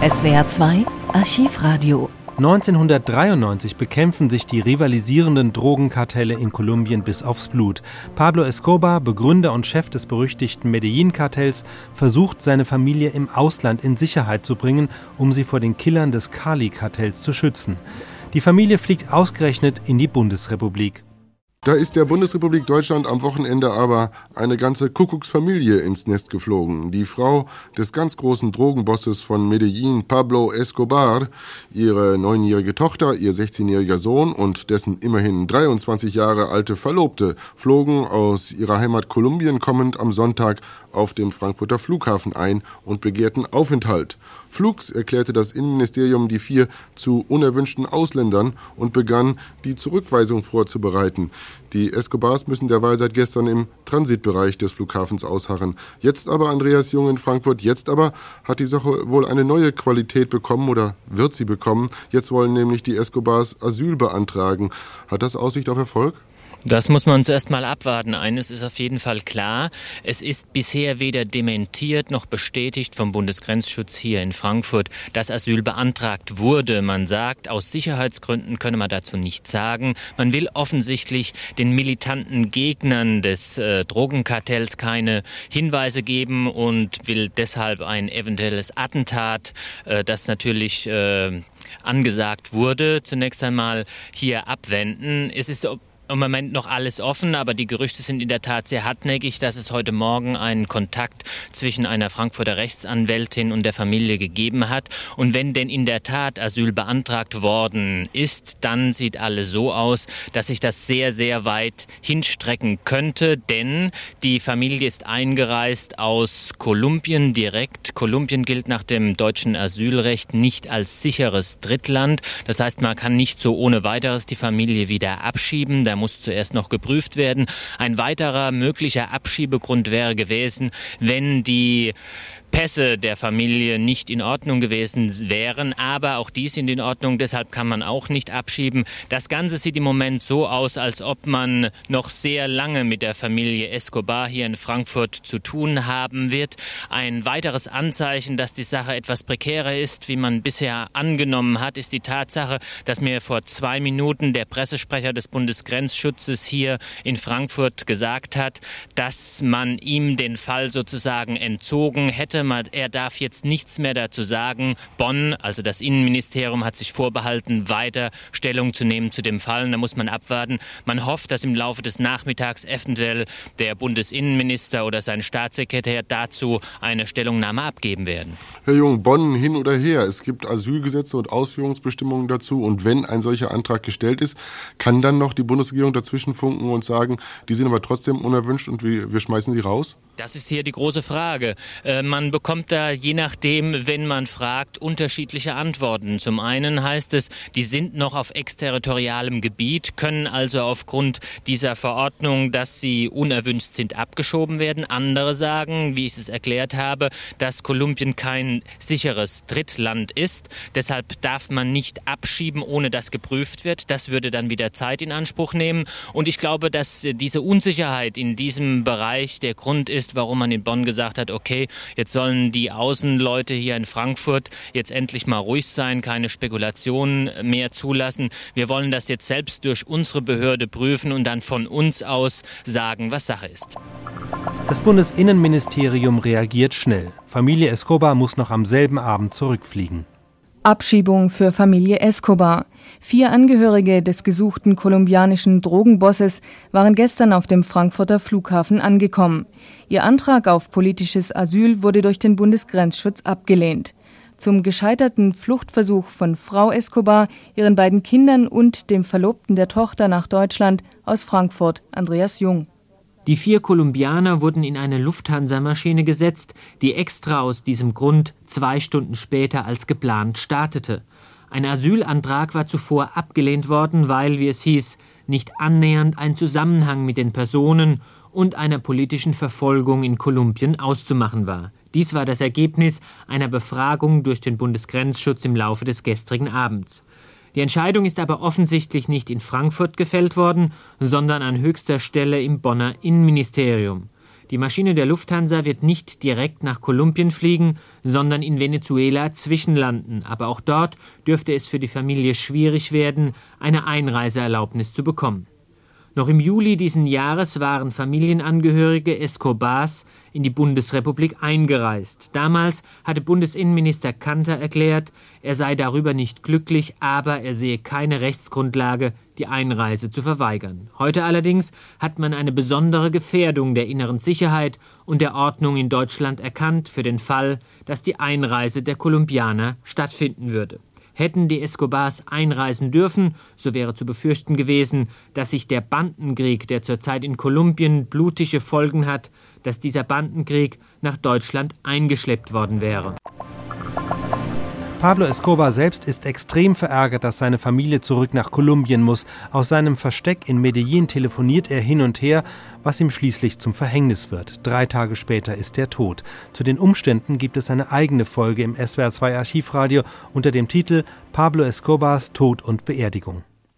SWR 2 Archivradio 1993 bekämpfen sich die rivalisierenden Drogenkartelle in Kolumbien bis aufs Blut. Pablo Escobar, Begründer und Chef des berüchtigten Medellin-Kartells, versucht, seine Familie im Ausland in Sicherheit zu bringen, um sie vor den Killern des Cali-Kartells zu schützen. Die Familie fliegt ausgerechnet in die Bundesrepublik. Da ist der Bundesrepublik Deutschland am Wochenende aber eine ganze Kuckucksfamilie ins Nest geflogen. Die Frau des ganz großen Drogenbosses von Medellin, Pablo Escobar, ihre neunjährige Tochter, ihr 16-jähriger Sohn und dessen immerhin 23 Jahre alte Verlobte flogen aus ihrer Heimat Kolumbien kommend am Sonntag auf dem Frankfurter Flughafen ein und begehrten Aufenthalt. Flugs erklärte das Innenministerium die vier zu unerwünschten Ausländern und begann, die Zurückweisung vorzubereiten. Die Escobars müssen derweil seit gestern im Transitbereich des Flughafens ausharren. Jetzt aber, Andreas Jung in Frankfurt, jetzt aber hat die Sache wohl eine neue Qualität bekommen oder wird sie bekommen. Jetzt wollen nämlich die Escobars Asyl beantragen. Hat das Aussicht auf Erfolg? Das muss man uns erstmal abwarten. Eines ist auf jeden Fall klar. Es ist bisher weder dementiert noch bestätigt vom Bundesgrenzschutz hier in Frankfurt, dass Asyl beantragt wurde. Man sagt, aus Sicherheitsgründen könne man dazu nichts sagen. Man will offensichtlich den militanten Gegnern des äh, Drogenkartells keine Hinweise geben und will deshalb ein eventuelles Attentat, äh, das natürlich äh, angesagt wurde, zunächst einmal hier abwenden. Es ist im Moment noch alles offen, aber die Gerüchte sind in der Tat sehr hartnäckig, dass es heute Morgen einen Kontakt zwischen einer Frankfurter Rechtsanwältin und der Familie gegeben hat. Und wenn denn in der Tat Asyl beantragt worden ist, dann sieht alles so aus, dass sich das sehr, sehr weit hinstrecken könnte, denn die Familie ist eingereist aus Kolumbien direkt. Kolumbien gilt nach dem deutschen Asylrecht nicht als sicheres Drittland. Das heißt, man kann nicht so ohne weiteres die Familie wieder abschieben. Da muss zuerst noch geprüft werden. Ein weiterer möglicher Abschiebegrund wäre gewesen, wenn die Pässe der Familie nicht in Ordnung gewesen wären, aber auch die sind in Ordnung, deshalb kann man auch nicht abschieben. Das Ganze sieht im Moment so aus, als ob man noch sehr lange mit der Familie Escobar hier in Frankfurt zu tun haben wird. Ein weiteres Anzeichen, dass die Sache etwas prekärer ist, wie man bisher angenommen hat, ist die Tatsache, dass mir vor zwei Minuten der Pressesprecher des Bundesgrenzschutzes hier in Frankfurt gesagt hat, dass man ihm den Fall sozusagen entzogen hätte sagte, er darf jetzt nichts mehr dazu sagen. Bonn, also das Innenministerium, hat sich vorbehalten, weiter Stellung zu nehmen zu dem Fall. Da muss man abwarten. Man hofft, dass im Laufe des Nachmittags eventuell der Bundesinnenminister oder sein Staatssekretär dazu eine Stellungnahme abgeben werden. Herr Jung, Bonn hin oder her. Es gibt Asylgesetze und Ausführungsbestimmungen dazu. Und wenn ein solcher Antrag gestellt ist, kann dann noch die Bundesregierung dazwischen funken und sagen, die sind aber trotzdem unerwünscht und wir, wir schmeißen sie raus? Das ist hier die große Frage. Äh, man bekommt da je nachdem, wenn man fragt, unterschiedliche Antworten. Zum einen heißt es, die sind noch auf exterritorialem Gebiet, können also aufgrund dieser Verordnung, dass sie unerwünscht sind, abgeschoben werden. Andere sagen, wie ich es erklärt habe, dass Kolumbien kein sicheres Drittland ist. Deshalb darf man nicht abschieben, ohne dass geprüft wird. Das würde dann wieder Zeit in Anspruch nehmen. Und ich glaube, dass diese Unsicherheit in diesem Bereich der Grund ist, warum man in Bonn gesagt hat, okay, jetzt sollen die Außenleute hier in Frankfurt jetzt endlich mal ruhig sein, keine Spekulationen mehr zulassen. Wir wollen das jetzt selbst durch unsere Behörde prüfen und dann von uns aus sagen, was Sache ist. Das Bundesinnenministerium reagiert schnell. Familie Escobar muss noch am selben Abend zurückfliegen. Abschiebung für Familie Escobar. Vier Angehörige des gesuchten kolumbianischen Drogenbosses waren gestern auf dem Frankfurter Flughafen angekommen. Ihr Antrag auf politisches Asyl wurde durch den Bundesgrenzschutz abgelehnt. Zum gescheiterten Fluchtversuch von Frau Escobar, ihren beiden Kindern und dem Verlobten der Tochter nach Deutschland aus Frankfurt, Andreas Jung. Die vier Kolumbianer wurden in eine Lufthansa-Maschine gesetzt, die extra aus diesem Grund zwei Stunden später als geplant startete. Ein Asylantrag war zuvor abgelehnt worden, weil, wie es hieß, nicht annähernd ein Zusammenhang mit den Personen und einer politischen Verfolgung in Kolumbien auszumachen war. Dies war das Ergebnis einer Befragung durch den Bundesgrenzschutz im Laufe des gestrigen Abends. Die Entscheidung ist aber offensichtlich nicht in Frankfurt gefällt worden, sondern an höchster Stelle im Bonner Innenministerium. Die Maschine der Lufthansa wird nicht direkt nach Kolumbien fliegen, sondern in Venezuela zwischenlanden. Aber auch dort dürfte es für die Familie schwierig werden, eine Einreiseerlaubnis zu bekommen. Noch im Juli diesen Jahres waren Familienangehörige Escobars in die Bundesrepublik eingereist. Damals hatte Bundesinnenminister Kanter erklärt, er sei darüber nicht glücklich, aber er sehe keine Rechtsgrundlage, die Einreise zu verweigern. Heute allerdings hat man eine besondere Gefährdung der inneren Sicherheit und der Ordnung in Deutschland erkannt für den Fall, dass die Einreise der Kolumbianer stattfinden würde. Hätten die Escobars einreisen dürfen, so wäre zu befürchten gewesen, dass sich der Bandenkrieg, der zurzeit in Kolumbien blutige Folgen hat, dass dieser Bandenkrieg nach Deutschland eingeschleppt worden wäre. Pablo Escobar selbst ist extrem verärgert, dass seine Familie zurück nach Kolumbien muss. Aus seinem Versteck in Medellin telefoniert er hin und her, was ihm schließlich zum Verhängnis wird. Drei Tage später ist er tot. Zu den Umständen gibt es eine eigene Folge im SWR2 Archivradio unter dem Titel Pablo Escobars Tod und Beerdigung.